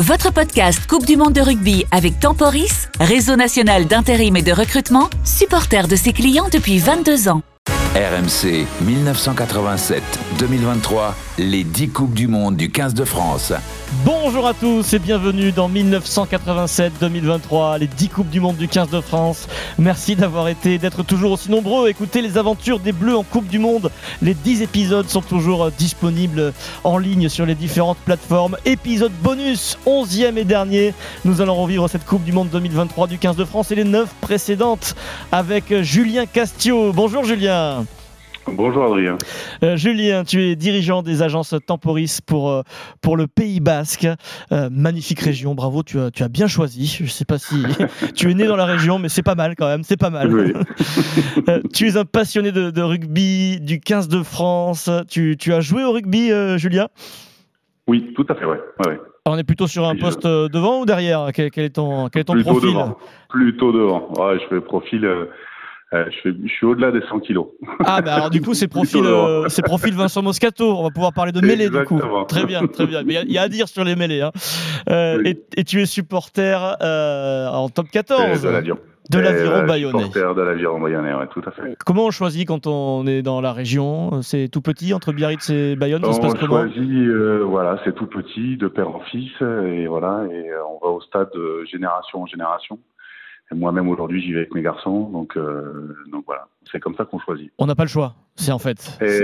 Votre podcast Coupe du Monde de rugby avec Temporis, réseau national d'intérim et de recrutement, supporter de ses clients depuis 22 ans. RMC 1987-2023, les 10 Coupes du Monde du 15 de France. Bonjour à tous et bienvenue dans 1987-2023, les 10 Coupes du Monde du 15 de France. Merci d'avoir été, d'être toujours aussi nombreux à écouter les aventures des Bleus en Coupe du Monde. Les 10 épisodes sont toujours disponibles en ligne sur les différentes plateformes. Épisode bonus, 11e et dernier. Nous allons revivre cette Coupe du Monde 2023 du 15 de France et les 9 précédentes avec Julien Castio. Bonjour Julien. Bonjour Adrien. Euh, Julien, tu es dirigeant des agences Temporis pour, euh, pour le Pays Basque. Euh, magnifique région, bravo, tu as, tu as bien choisi. Je ne sais pas si tu es né dans la région, mais c'est pas mal quand même, c'est pas mal. tu es un passionné de, rugby, du 15 de France. Tu, tu as joué au rugby, Julien? Oui, tout à fait, ouais. On est plutôt sur un poste devant ou derrière? Quel, est ton, quel est ton Plutôt profil? devant. Plutôt devant. Ouais, je fais profil euh, je, je, suis au-delà des 100 kilos. Ah, bah alors du coup, c'est profil, euh, profil Vincent Moscato. On va pouvoir parler de mêlée du coup. Très bien, très bien. Mais il y, a à dire sur les mêlées. Hein. Euh, et, tu es supporter en top 14 de l'aviron. De l'aviron bayonnais. Supporter de l'aviron bayonnais, ouais, tout à fait. Comment on choisit quand on est dans la région? C'est tout petit entre Biarritz et Bayonne? Ça se passe comment? On choisit, voilà, c'est tout petit, de père en fils, et voilà, et on va au stade de génération en génération. Moi-même aujourd'hui, j'y vais avec mes garçons, donc, euh, donc voilà, c'est comme ça qu'on choisit. On n'a pas le choix, c'est en fait,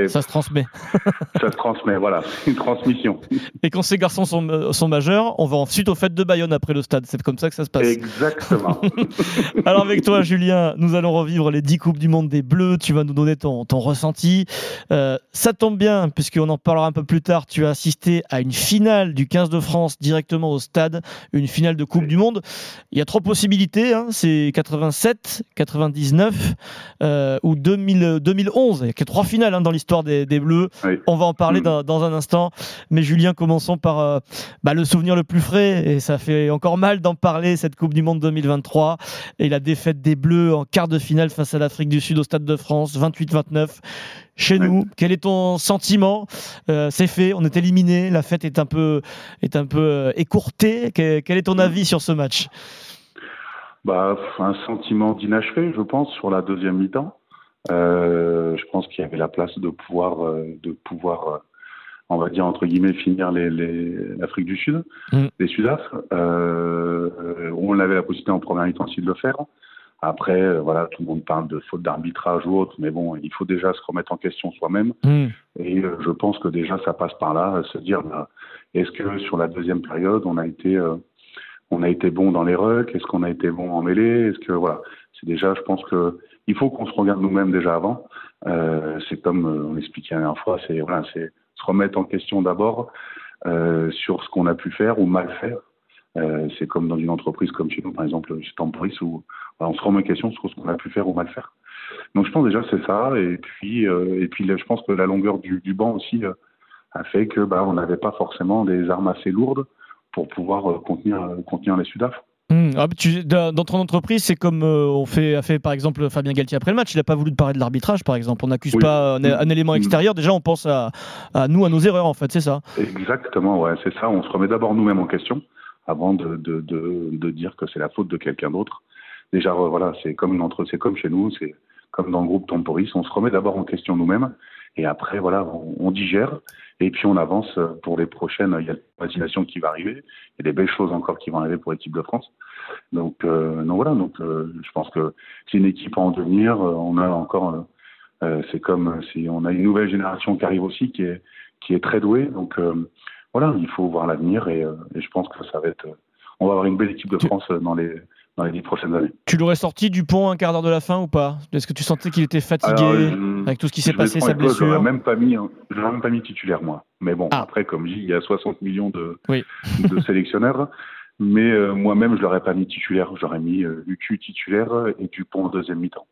ça se transmet. ça se transmet, voilà, une transmission. Et quand ces garçons sont, euh, sont majeurs, on va ensuite aux fêtes de Bayonne après le stade, c'est comme ça que ça se passe. Exactement. Alors avec toi, Julien, nous allons revivre les 10 Coupes du Monde des Bleus, tu vas nous donner ton, ton ressenti. Euh, ça tombe bien, puisqu'on en parlera un peu plus tard, tu as assisté à une finale du 15 de France directement au stade, une finale de Coupe du Monde. Il y a trois possibilités, hein c'est 87, 99 euh, ou 2000, 2011. Il y a que trois finales hein, dans l'histoire des, Bleus. On va en parler mm. dans, un instant. Mais Julien, commençons par euh, bah, le souvenir le plus frais. Et ça fait encore mal d'en parler, cette Coupe du Monde 2023. Et la défaite des Bleus en quart de finale face à l'Afrique du Sud au Stade de France, 28-29 chez nous. Quel est ton sentiment? Euh, C'est fait, on est éliminé, la fête est un peu, est un peu écourtée. quel est ton avis sur ce match? Bah, un sentiment d'inachevé, je pense, sur la deuxième mi-temps. Euh, je pense qu'il y avait la place de pouvoir, euh, de pouvoir, euh, on va dire entre guillemets, finir l'Afrique du Sud, mm. les Sudaf. Euh, on avait la possibilité en première mi-temps aussi de le faire. Après, voilà, tout le monde parle de faute d'arbitrage ou autre, mais bon, il faut déjà se remettre en question soi-même. Mm. Et je pense que déjà, ça passe par là, se dire, bah, est-ce que sur la deuxième période, on a été on a été bon dans les rucks, est-ce qu'on a été bon en mêlée, est-ce que voilà, c'est déjà, je pense que il faut qu'on se regarde nous-mêmes déjà avant. Euh, c'est comme euh, on expliquait la dernière fois, c'est se remettre en question d'abord euh, sur ce qu'on a pu faire ou mal faire. C'est comme dans une entreprise comme chez nous, par exemple chez Temporis, où on se remet en question sur ce qu'on a pu faire ou mal faire. Donc je pense déjà c'est ça, et puis et puis je pense que la longueur du, banc aussi a fait que bah, on n'avait pas forcément des armes assez lourdes pour pouvoir contenir, contenir les Sudaf. Mmh. Ah, dans ton entreprise, c'est comme euh, on fait, a fait par exemple Fabien Galtier après le match. Il n'a pas voulu parler de l'arbitrage, par exemple. On n'accuse pas un, élément mmh. extérieur. Déjà, on pense à, à, nous, à nos erreurs, en fait. C'est ça. Exactement, ouais, c'est ça. On se remet d'abord nous-mêmes en question avant de, de, de, de dire que c'est la faute de quelqu'un d'autre. Déjà, voilà, c'est comme une entre, c'est comme chez nous, c'est comme dans le groupe Temporis. On se remet d'abord en question nous-mêmes et après, voilà, on, on digère et puis on avance pour les prochaines. Il y a la vaccination qui va arriver. Il y a des belles choses encore qui vont arriver pour l'équipe de France. Donc, euh, donc voilà. Donc euh, je pense que c'est une équipe en devenir. On a encore. Euh, c'est comme si on a une nouvelle génération qui arrive aussi, qui est qui est très douée. Donc euh, voilà, il faut voir l'avenir et, et, je pense que ça va être. On va avoir une belle équipe de France dans les dans les dix prochaines années. Tu l'aurais sorti du pont un quart d'heure de la fin ou pas? Est-ce que tu sentais qu'il était fatigué avec tout ce qui s'est passé, sa blessure? Je n'aurais même, pas mis, même pas mis titulaire, moi. Mais bon, ah. après, comme je dis, il y a 60 millions de, de sélectionneurs. Mais euh, moi-même, je l'aurais pas mis titulaire. J'aurais mis euh, Lucu titulaire et Dupont en deuxième mi-temps.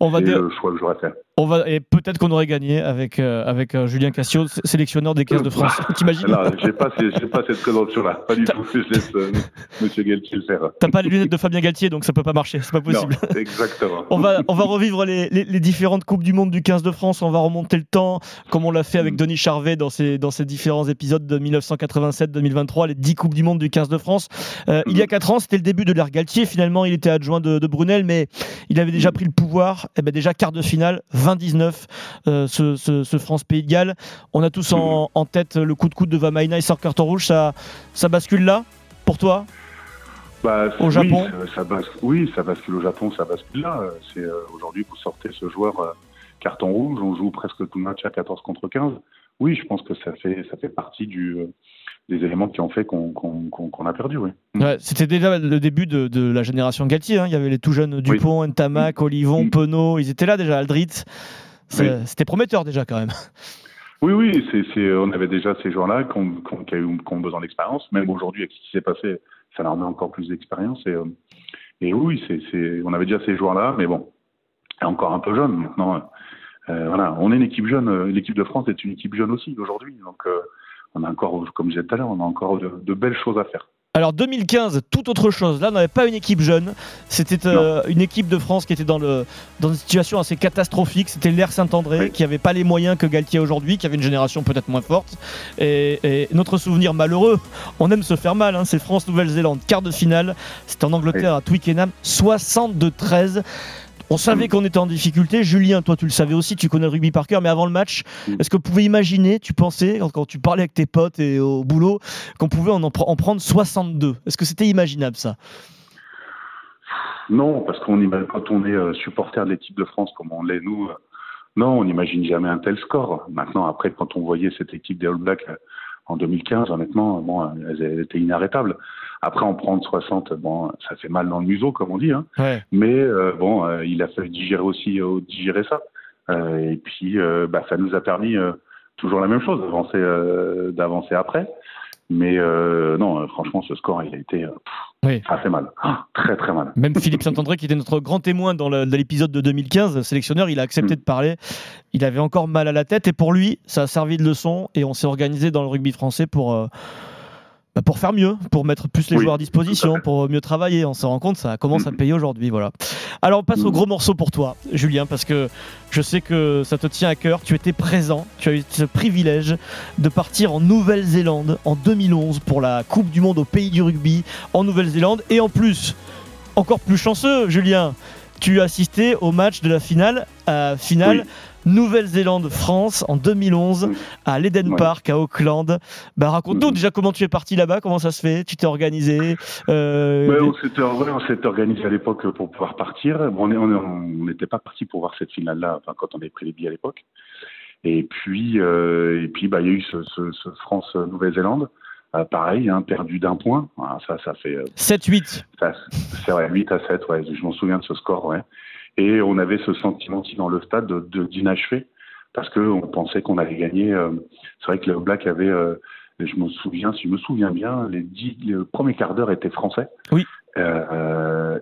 On va le choix que j'aurais fait. On va, et peut-être qu'on aurait gagné avec, euh, avec euh, Julien Cassio, sélectionneur des 15 de France. T'imagines Là, j'ai pas, pas cette présomption-là. Pas du tout. Je laisse euh, Monsieur Galtier le faire. T'as pas les lunettes de Fabien Galtier, donc ça peut pas marcher. C'est pas possible. Non, exactement. on, va, on va revivre les, les, les, différentes Coupes du Monde du 15 de France. On va remonter le temps, comme on l'a fait avec mm. Denis Charvet dans ces, dans ces différents épisodes de 1987-2023, les 10 Coupes du Monde du 15 de France. Euh, mm. Il y a 4 ans, c'était le début de l'ère Galtier. Finalement, il était adjoint de, de, Brunel, mais il avait déjà mm. pris le pouvoir. Et eh ben déjà, quart de finale, 20-19 euh, ce, ce, ce France-Pays de Galles. On a tous en, en, tête le coup de coude de Vamaina et sort carton rouge. Ça, ça bascule là pour toi? Bah, Au Japon? oui ça, bas, oui, ça bascule au Japon, ça bascule là. C'est euh, Aujourd'hui, vous sortez ce joueur euh, carton rouge, on joue presque tout le match à 14 contre 15. Oui, je pense que ça fait, ça fait partie du, euh, des éléments qui ont fait qu'on qu qu a perdu. Oui. Ouais, C'était déjà le début de, de la génération Galtier. Hein. Il y avait les tout jeunes Dupont, oui. Ntamak, Olivon, mmh. Penaud. Ils étaient là déjà, Aldrit. Oui. C'était prometteur déjà quand même. Oui, oui, c est, c est, on avait déjà ces joueurs-là qui ont, besoin d'expérience. Même aujourd'hui, avec ce qui s'est passé, ça leur met encore plus d'expérience. Et, euh, et, oui, on avait déjà ces joueurs-là, mais bon, encore un peu jeune maintenant. Euh, voilà, on est une équipe jeune. L'équipe de France est une équipe jeune aussi aujourd'hui. Donc, euh, on a encore, comme je disais tout à l'heure, on a encore de, de belles choses à faire. Alors 2015, tout autre chose. Là, on n'avait pas une équipe jeune. C'était euh, une équipe de France qui était dans, le, dans une situation assez catastrophique. C'était l'Air Saint-André oui. qui n'avait pas les moyens que Galtier aujourd'hui, qui avait une génération peut-être moins forte. Et, et, notre souvenir malheureux, on aime se faire mal. Hein, c'est France-Nouvelle-Zélande, quart de finale. C'était en Angleterre oui. à Twickenham, 62-13. On savait qu'on était en difficulté. Julien, toi, tu le savais aussi, tu connais le rugby par cœur, mais avant le match, est-ce que vous pouvez imaginer, tu pensais, quand, quand, tu parlais avec tes potes et au boulot, qu'on pouvait en, en, prendre 62 Est-ce que c'était imaginable ça? Non, parce qu'on quand on est supporter de l'équipe de France, comme on l'est nous, non, on n'imagine jamais un tel score. Maintenant, après, quand on voyait cette équipe des All Blacks en 2015, honnêtement, bon, elles étaient inarrêtables. Après, en prendre 60, bon, ça fait mal dans le museau, comme on dit. Hein. Ouais. Mais euh, bon, euh, il a fallu digérer aussi, euh, digérer ça. Et puis, bah, ça nous a permis toujours la même chose, d'avancer, d'avancer après. Mais non, franchement, ce score, il a été oui. assez mal. Ah, très, très mal. Même Philippe Saint-André, qui était notre grand témoin dans l'épisode de 2015, sélectionneur, il a accepté mmh. de parler. Il avait encore mal à la tête. Et pour lui, ça a servi de leçon. Et on s'est organisé dans le rugby français pour bah pour faire mieux, pour mettre plus les oui, joueurs à disposition, pour mieux travailler. On se rend compte, ça commence à payer aujourd'hui. Voilà. Alors on passe au gros morceau pour toi, Julien, parce que je sais que ça te tient à cœur. Tu étais présent, tu as eu ce privilège de partir en Nouvelle-Zélande en 2011 pour la Coupe du Monde au pays du rugby en Nouvelle-Zélande. Et en plus, encore plus chanceux, Julien, tu as assisté au match de la finale, euh, finale oui. Nouvelle-Zélande-France en 2011 à l'Eden ouais. Park à Auckland. Bah, Raconte-nous déjà comment tu es parti là-bas, comment ça se fait, tu t'es organisé euh... ouais, On s'était organisé à l'époque pour pouvoir partir. Bon, on n'était pas parti pour voir cette finale-là enfin, quand on avait pris les billets à l'époque. Et puis, euh, et puis bah, il y a eu ce, ce, ce France-Nouvelle-Zélande. Euh, pareil, hein, perdu d'un point. Ah, ça, ça fait. 7-8. Euh, c'est vrai, 8 à 7, ouais. Je m'en souviens de ce score, ouais. Et on avait ce sentiment aussi dans le stade d'inachevé, de, parce qu'on pensait qu'on allait gagner. Euh, c'est vrai que le Black avait, euh, je me souviens, si je me souviens bien, les, dix, le premier quart d'heure était français. Oui.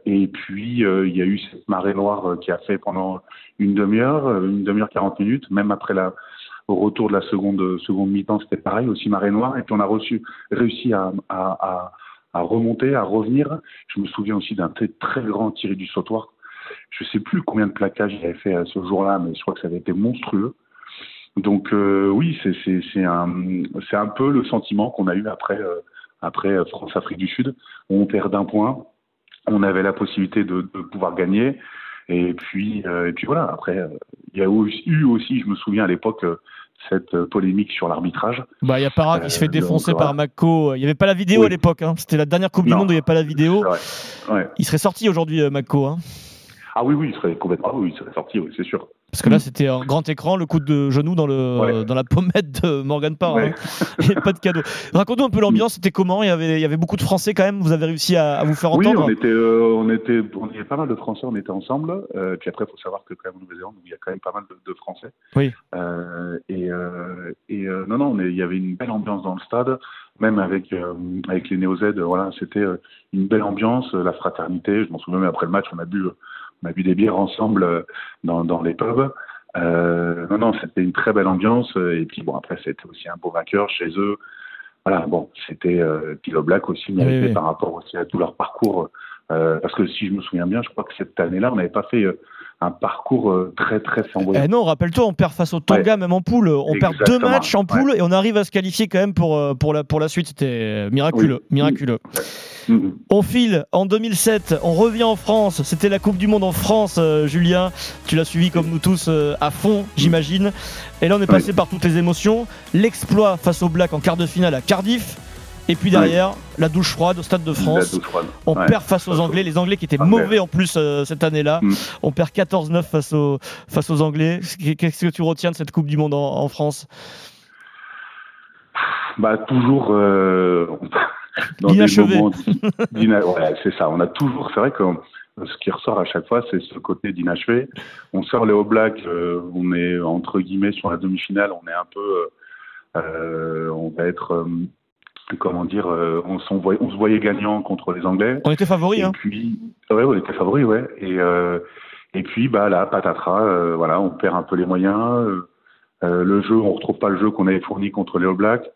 Et puis il y a eu cette marée noire qui a fait pendant une demi-heure, une demi-heure 40 minutes, même après la, au retour de la seconde, seconde mi-temps, c'était pareil, aussi marée noire. Et puis on a réussi à, remonter, à revenir. Je me souviens aussi d'un très, très grand tiré du sautoir je sais plus combien de plaquages il avait fait ce jour-là, mais je crois que ça avait été monstrueux. Donc euh, oui, c'est un, un peu le sentiment qu'on a eu après, euh, après France-Afrique du Sud. On perd d'un point, on avait la possibilité de, pouvoir gagner. Et puis, euh, et puis voilà, après, il y a eu aussi, je me souviens à l'époque, cette polémique sur l'arbitrage. Bah, il y a Para qui se fait défoncer donc, par Mako. Il n'y avait pas la vidéo oui. à l'époque. Hein. C'était la dernière Coupe non. du Monde où il n'y avait pas la vidéo. Ouais. Il serait sorti aujourd'hui, Mako. Hein. Ah oui, oui, il serait complètement oui, il serait sorti, oui, c'est sûr. Parce que là, c'était un grand écran, le coup de genou dans, le, ouais. dans la pommette de Morgan Parr. Ouais. Hein. pas de cadeau. Raconte-nous un peu l'ambiance, c'était comment? Il y, avait, il y avait beaucoup de Français quand même, vous avez réussi à, à vous faire entendre? Oui, on était, euh, on était, on y avait pas mal de Français, on était ensemble. Euh, puis après, il faut savoir que quand même en Nouvelle-Zélande, il y a quand même pas mal de, de Français. Oui. Euh, et euh, et euh, non, non, mais il y avait une belle ambiance dans le stade, même avec, euh, avec les Néo-Z, voilà, c'était une belle ambiance, la fraternité. Je m'en souviens même après le match, on a bu on a bu des bières ensemble dans, dans les pubs. Euh, non, non, c'était une très belle ambiance. Et puis bon, après, c'était aussi un beau vainqueur chez eux. Voilà, bon, c'était euh, Pilo Black aussi mérité Oui, oui. par rapport aussi à tout leur parcours. Euh, parce que si je me souviens bien, je crois que cette année-là, on n'avait pas fait euh, un parcours euh, très très flamboyant. Eh non, rappelle-toi, on perd face au Tonga, même en poule. On perd deux matchs en poule et on arrive à se qualifier quand même pour, euh, pour, la, pour la suite. C'était miraculeux. Oui. miraculeux. On file en 2007, on revient en France. C'était la Coupe du Monde en France, euh, Julien. Tu l'as suivi comme nous tous euh, à fond, j'imagine. Et là, on est passé par toutes les émotions. L'exploit face au Black en quart de finale à Cardiff. Et puis derrière, la douche froide au Stade de France. On Ouais. perd face aux Anglais, les Anglais qui étaient mauvais en plus euh, cette année-là. Mm. On perd 14-9 face aux, face aux Anglais. Qu'est-ce que tu retiens de cette Coupe du Monde en, en France? Bah toujours euh, dans des moments ouais, c'est ça. On a toujours, c'est vrai que ce qui ressort à chaque fois, c'est ce côté d'inachevé. On sort les All Blacks, euh, on est entre guillemets sur la demi-finale, on est un peu, euh, on va être, euh, comment dire, euh, on, on se voyait gagnant contre les Anglais. On était favoris. Hein. puis, ouais, on était favoris, ouais. Et, euh, et puis, bah là, patatras, euh, voilà, on perd un peu les moyens. euh, euh, le jeu, on retrouve pas le jeu qu'on avait fourni contre les All Blacks.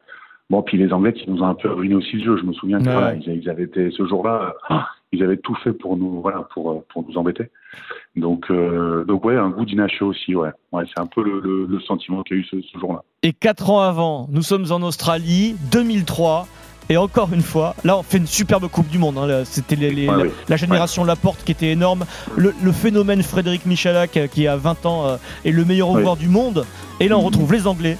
Bon, puis les Anglais qui nous ont un peu ruiné aussi le jeu. Je me souviens que Ouais. voilà, ils, avaient été ce jour-là, euh, ils avaient tout fait pour nous, voilà, pour euh, pour nous embêter. Donc, euh, donc ouais, un goût d'inachevé aussi, ouais. Ouais, c'est un peu le, le, le sentiment qu'il y a eu ce, ce jour-là. Et 4 ans avant, nous sommes en Australie, 2003. Et encore une fois, là, on fait une superbe Coupe du Monde. hein. C'était Ouais, la, oui. la génération Laporte qui était énorme. Le, le phénomène Frédéric Michalak, euh, qui a 20 ans, euh, est le meilleur Oui. joueur du monde. Et là, on Mhm. retrouve les Anglais.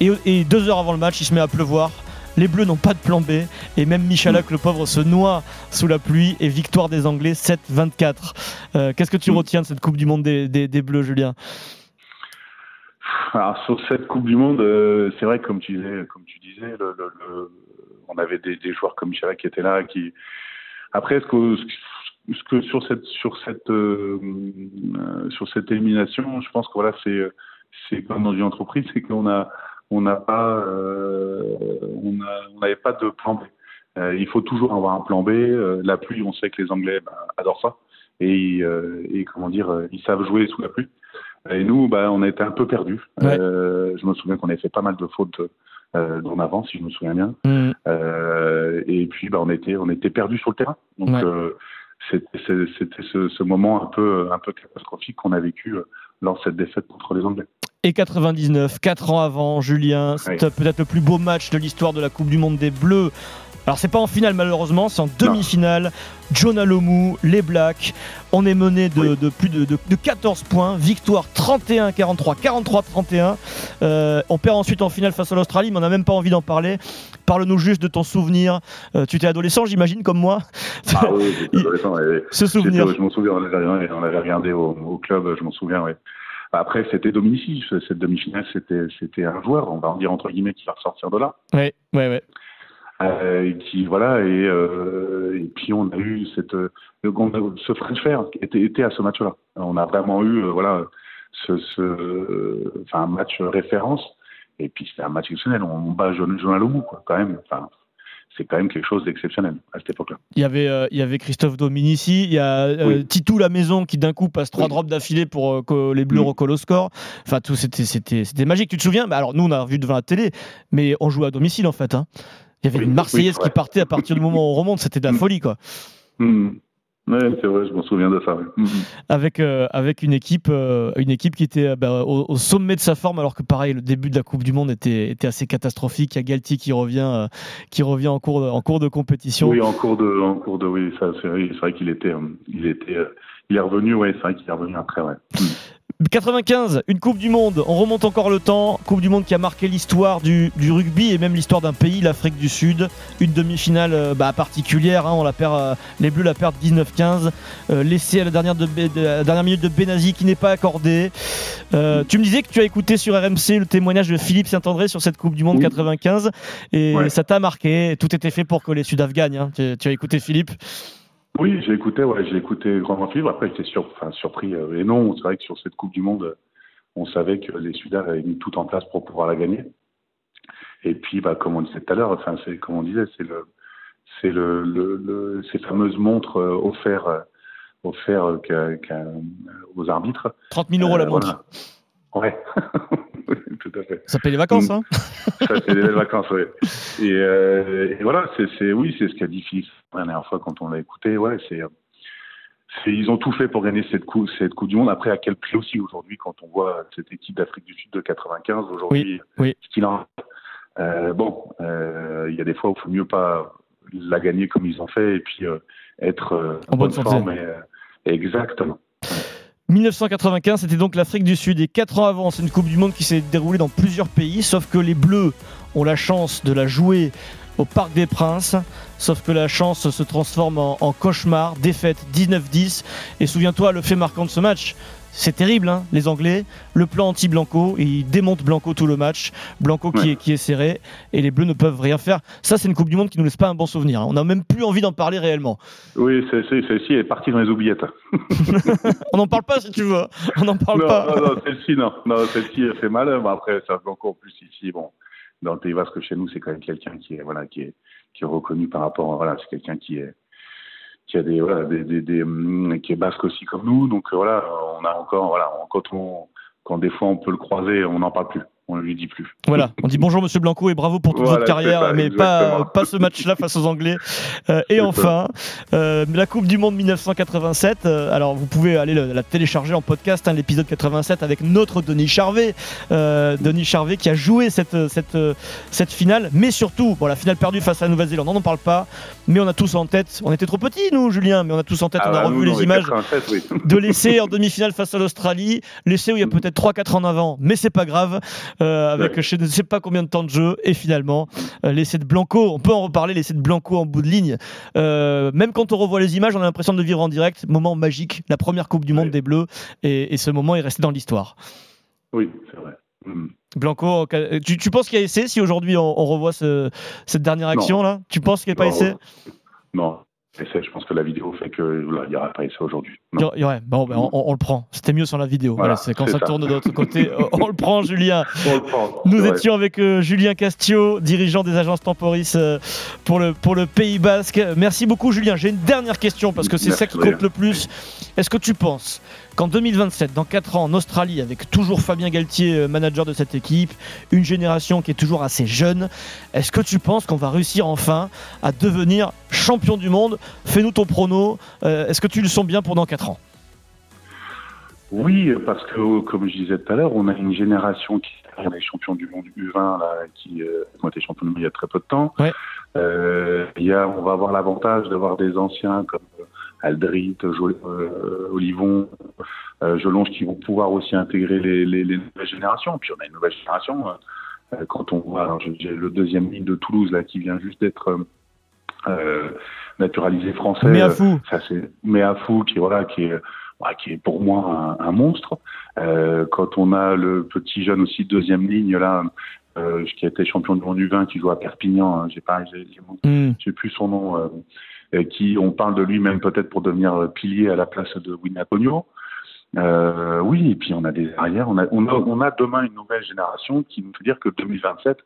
Et, et deux heures avant le match, il se met à pleuvoir. Les Bleus n'ont pas de plan B. Et même Michalak, Mhm. le pauvre, se noie sous la pluie. Et victoire des Anglais 7-24. Euh, Qu'est-ce que tu Mhm. retiens de cette Coupe du Monde des, des- des Bleus, Julien? Alors sur cette Coupe du Monde, euh, c'est vrai que comme tu disais, comme tu disais, le, le- le- on avait des, des joueurs comme Michalak qui étaient là, qui après ce que, ce que sur cette sur cette euh, euh, sur cette élimination, je pense que voilà c'est c'est comme dans une entreprise, c'est qu'on a on n'a pas euh, on n'avait pas de plan B. Euh, il faut toujours avoir un plan B. Euh, la pluie, on sait que les Anglais bah, adorent ça et, euh, et comment dire, ils savent jouer sous la pluie. Et nous, bah, on a été un peu perdus. Ouais. Euh, je me souviens qu'on avait fait pas mal de fautes euh, d'en avant, si je me souviens bien. Euh, et puis, bah, on était, on était perdus sur le terrain. Donc, Ouais. euh, c'était ce, ce moment un peu, un peu catastrophique qu'on a vécu lors de cette défaite contre les Anglais. Et 99, 4 ans avant, Julien. C'est Oui. peut-être le plus beau match de l'histoire de la Coupe du Monde des Bleus. Alors c'est pas en finale malheureusement, c'est en demi-finale. John Alomou, les Blacks. On est mené de, Oui. de plus de, de- de 14 points. Victoire 31-43, 43-31. Euh, on perd ensuite en finale face à l'Australie, mais on n'a même pas envie d'en parler. Parle-nous juste de ton souvenir. Euh, tu étais adolescent, j'imagine, comme moi. Ah oui, j'étais adolescent, ouais. Ce souvenir. Je m'en souviens, on l'avait regardé, au, au club, je m'en souviens, ouais. Après, c'était Dominici, cette demi-finale, c'était, c'était un joueur, on va en dire entre guillemets, qui va ressortir de là. Ouais, ouais, ouais. Euh, qui voilà et, euh, et puis on a eu cette euh, ce French Fair qui était, était à ce match-là. On a vraiment eu euh, voilà ce, ce enfin un match référence et puis c'était un match exceptionnel. On bat John, John Alomou, quoi quand même. Enfin c'est quand même quelque chose d'exceptionnel à cette époque-là. Il y avait, euh, il y avait Christophe Dominici, il y a euh, Oui. Titou la maison qui d'un coup passe trois Oui. drops d'affilée pour euh, que les Bleus Mm. recollent au score. Enfin tout c'était c'était c'était magique. Tu te souviens? Bah, Alors nous on a vu devant la télé, mais on jouait à domicile en fait. hein. Il y avait Oui, une Marseillaise oui, qui partait à partir du moment où on remonte. C'était de la Mm. folie quoi. Ouais, c'est vrai, je m'en souviens de ça. ouais. Hmm. Avec euh, avec une équipe euh, une équipe qui était euh, bah, au, au sommet de sa forme alors que pareil le début de la Coupe du Monde était était assez catastrophique. Il y a Galtier qui revient euh, qui revient en cours de, en cours de compétition. Oui, en cours de, en cours de, oui, c'est vrai, vrai qu'il était, euh, il était, euh, il est revenu, ouais, c'est vrai qu'il est revenu après, ouais. Hmm. 95, une Coupe du Monde, on remonte encore le temps, Coupe du Monde qui a marqué l'histoire du, du rugby et même l'histoire d'un pays, l'Afrique du Sud. Une demi-finale euh, bah, particulière, hein, on la perd, euh, les Bleus la perdent 19-15, euh, laissé à la dernière, de, de- la dernière minute de Benazi qui n'est pas accordé. Euh, tu me disais que tu as écouté sur RMC le témoignage de Philippe Saint-André sur cette Coupe du Monde Oui. 95 et Ouais. ça t'a marqué, tout était fait pour que les Sudaf gagnent. hein. Tu, tu as écouté Philippe Oui, j'ai écouté, ouais, j'ai écouté Grand Fibre. Après, j'étais sur, enfin, surpris. euh, et non, c'est vrai que sur cette Coupe du Monde, on savait que les Sudaf avaient mis tout en place pour pouvoir la gagner. Et puis, bah, comme on disait tout à l'heure, enfin, c'est comme on disait, c'est le, c'est le, le, le- ces fameuses montres euh, offertes, euh, offertes euh, aux arbitres. 30 000 euros la montre. voilà. Ouais, tout à fait. Ça paye les vacances, hein Ça fait des belles vacances, oui. Et, euh, et voilà, c'est, oui, c'est ce qui a difficile la dernière fois quand on l'a écouté. Ouais, c'est, ils ont tout fait pour gagner cette coupe, cette coupe du monde. Après, à quel prix aussi aujourd'hui, quand on voit cette équipe d'Afrique du Sud de 95, aujourd'hui, oui. ce qu'il en euh, bon, euh, il y a des fois où il faut mieux pas la gagner comme ils ont fait et puis euh, être euh, En bonne santé. forme. et, euh, exactement. 1995, c'était donc l'Afrique du Sud. Et 4 ans avant, c'est une Coupe du Monde qui s'est déroulée dans plusieurs pays, sauf que les Bleus ont la chance de la jouer au Parc des Princes. Sauf que la chance se transforme en, en cauchemar, défaite 19-10. Et souviens-toi, le fait marquant de ce match, c'est terrible, hein, les Anglais. Le plan anti-Blanco, ils démontent Blanco tout le match. Blanco qui, Ouais. est, qui est serré, et les Bleus ne peuvent rien faire. Ça, c'est une Coupe du Monde qui nous laisse pas un bon souvenir. hein. On n'a même plus envie d'en parler réellement. Oui, celle-ci est partie dans les oubliettes. On n'en parle pas si tu veux. On n'en parle non, pas. non, non, celle-ci, non. Non, celle-ci, elle fait mal. Mais après, ça fait encore plus ici. Bon, dans le Pays Basque, chez nous, c'est quand même quelqu'un qui est, voilà, qui est, qui est reconnu par rapport, à- voilà, c'est quelqu'un qui est, qui a des, voilà, des, des, des, hum, qui est basque aussi comme nous. Donc, euh, voilà, on a encore, voilà, quand on, quand des fois on peut le croiser, on n'en parle plus. On ne lui dit plus. Voilà, on dit bonjour Monsieur Blanco et bravo pour toute Voilà, votre carrière, mais pas, exactement. pas ce match-là face aux Anglais. Euh, et enfin, euh, la Coupe du Monde 1987. euh, alors vous pouvez aller le- la télécharger en podcast, hein, l'épisode 87 avec notre Denis Charvet, Denis Charvet qui a joué cette, cette, cette finale, mais surtout, bon, la finale perdue face à la Nouvelle-Zélande, on n'en parle pas, mais on a tous en tête, on était trop petits nous, Julien, mais on a tous en tête, on a Ah, revu les images 87, oui. de l'essai en demi-finale face à l'Australie, l'essai où il y a peut-être 3-4 en avant, mais c'est pas grave, euh, avec Ouais. je ne sais pas combien de temps de jeu, et finalement, euh, l'essai de Blanco, on peut en reparler, l'essai de Blanco en bout de ligne. Euh, même quand on revoit les images, on a l'impression de vivre en direct, moment magique, la première Coupe du Monde Ouais. des Bleus, et, et ce moment est resté dans l'histoire. Oui, c'est vrai. Hum. Blanco, euh, tu, tu penses qu'il y a essai si aujourd'hui on, on revoit ce- cette dernière action là? Tu penses qu'il n'y a pas Non, essai? Non, essai, je pense que la vidéo fait que là, il n'y aura pas essai aujourd'hui. Non. aurait- bon, ben, on, on le prend. C'était mieux sans la vidéo. Voilà, Voilà, c'est quand ça, ça. tourne de l'autre côté. on le prend, Julien. On le prend. Nous vrai. étions avec euh, Julien Castio, dirigeant des agences Temporis euh, pour, le, pour le Pays Basque. Merci beaucoup, Julien. J'ai une dernière question parce que c'est ça qui compte le plus. Est-ce que tu penses qu'en 2027, dans 4 ans, en Australie, avec toujours Fabien Galtier, euh, manager de cette équipe, une génération qui est toujours assez jeune, est-ce que tu penses qu'on va réussir enfin à devenir champion du monde? Fais-nous ton prono. Euh, Est-ce que tu le sens bien pour dans 4 ans? Oui, parce que, comme je disais tout à l'heure, on a une génération qui est les champions du monde U20, là, qui euh, ont été champions du monde il y a très peu de temps. Ouais. Euh, il y a, on va avoir l'avantage d'avoir des anciens comme euh, Aldrit, Jo- euh, Olivon, euh, Jelonge qui vont pouvoir aussi intégrer les, les, les nouvelles générations. Puis on a une nouvelle génération. euh, euh, quand on voit, alors j'ai le deuxième ligne de Toulouse là qui vient juste d'être naturalisé français. Mais à fou. ça c'est Méafou qui voilà qui est ouais, qui est pour moi un, un monstre. Euh, quand on a le petit jeune aussi deuxième ligne là euh, qui a été champion du monde du vin qui joue à Perpignan, hein, j'ai pas j'ai Hmm. plus son nom, euh, qui on parle de lui même peut-être pour devenir pilier à la place de Winaconio. Euh, oui, et puis on a des arrières, on a, on a, on a demain une nouvelle génération qui nous fait dire que 2027,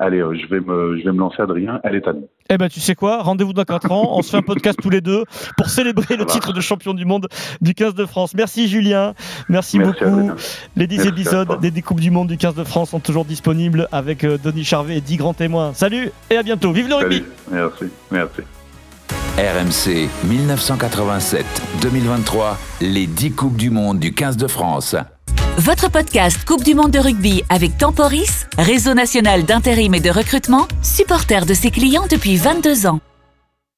allez, euh, je vais me, je vais me lancer Adrien, elle est à nous. Eh ben, tu sais quoi? Rendez-vous dans 4 ans. On se fait un podcast tous les deux pour célébrer le titre de champion du monde du 15 de France. Merci Julien. Merci, Merci, beaucoup. Adrien. Les 10 Merci à épisodes des Découpes du monde du 15 de France sont toujours disponibles avec euh, Denis Charvet et 10 grands témoins. Salut et à bientôt. Vive le rugby merci, merci. RMC 1987-2023, les 10 Coupes du Monde du 15 de France. Votre podcast Coupe du Monde de rugby avec Temporis, réseau national d'intérim et de recrutement, supporter de ses clients depuis 22 ans.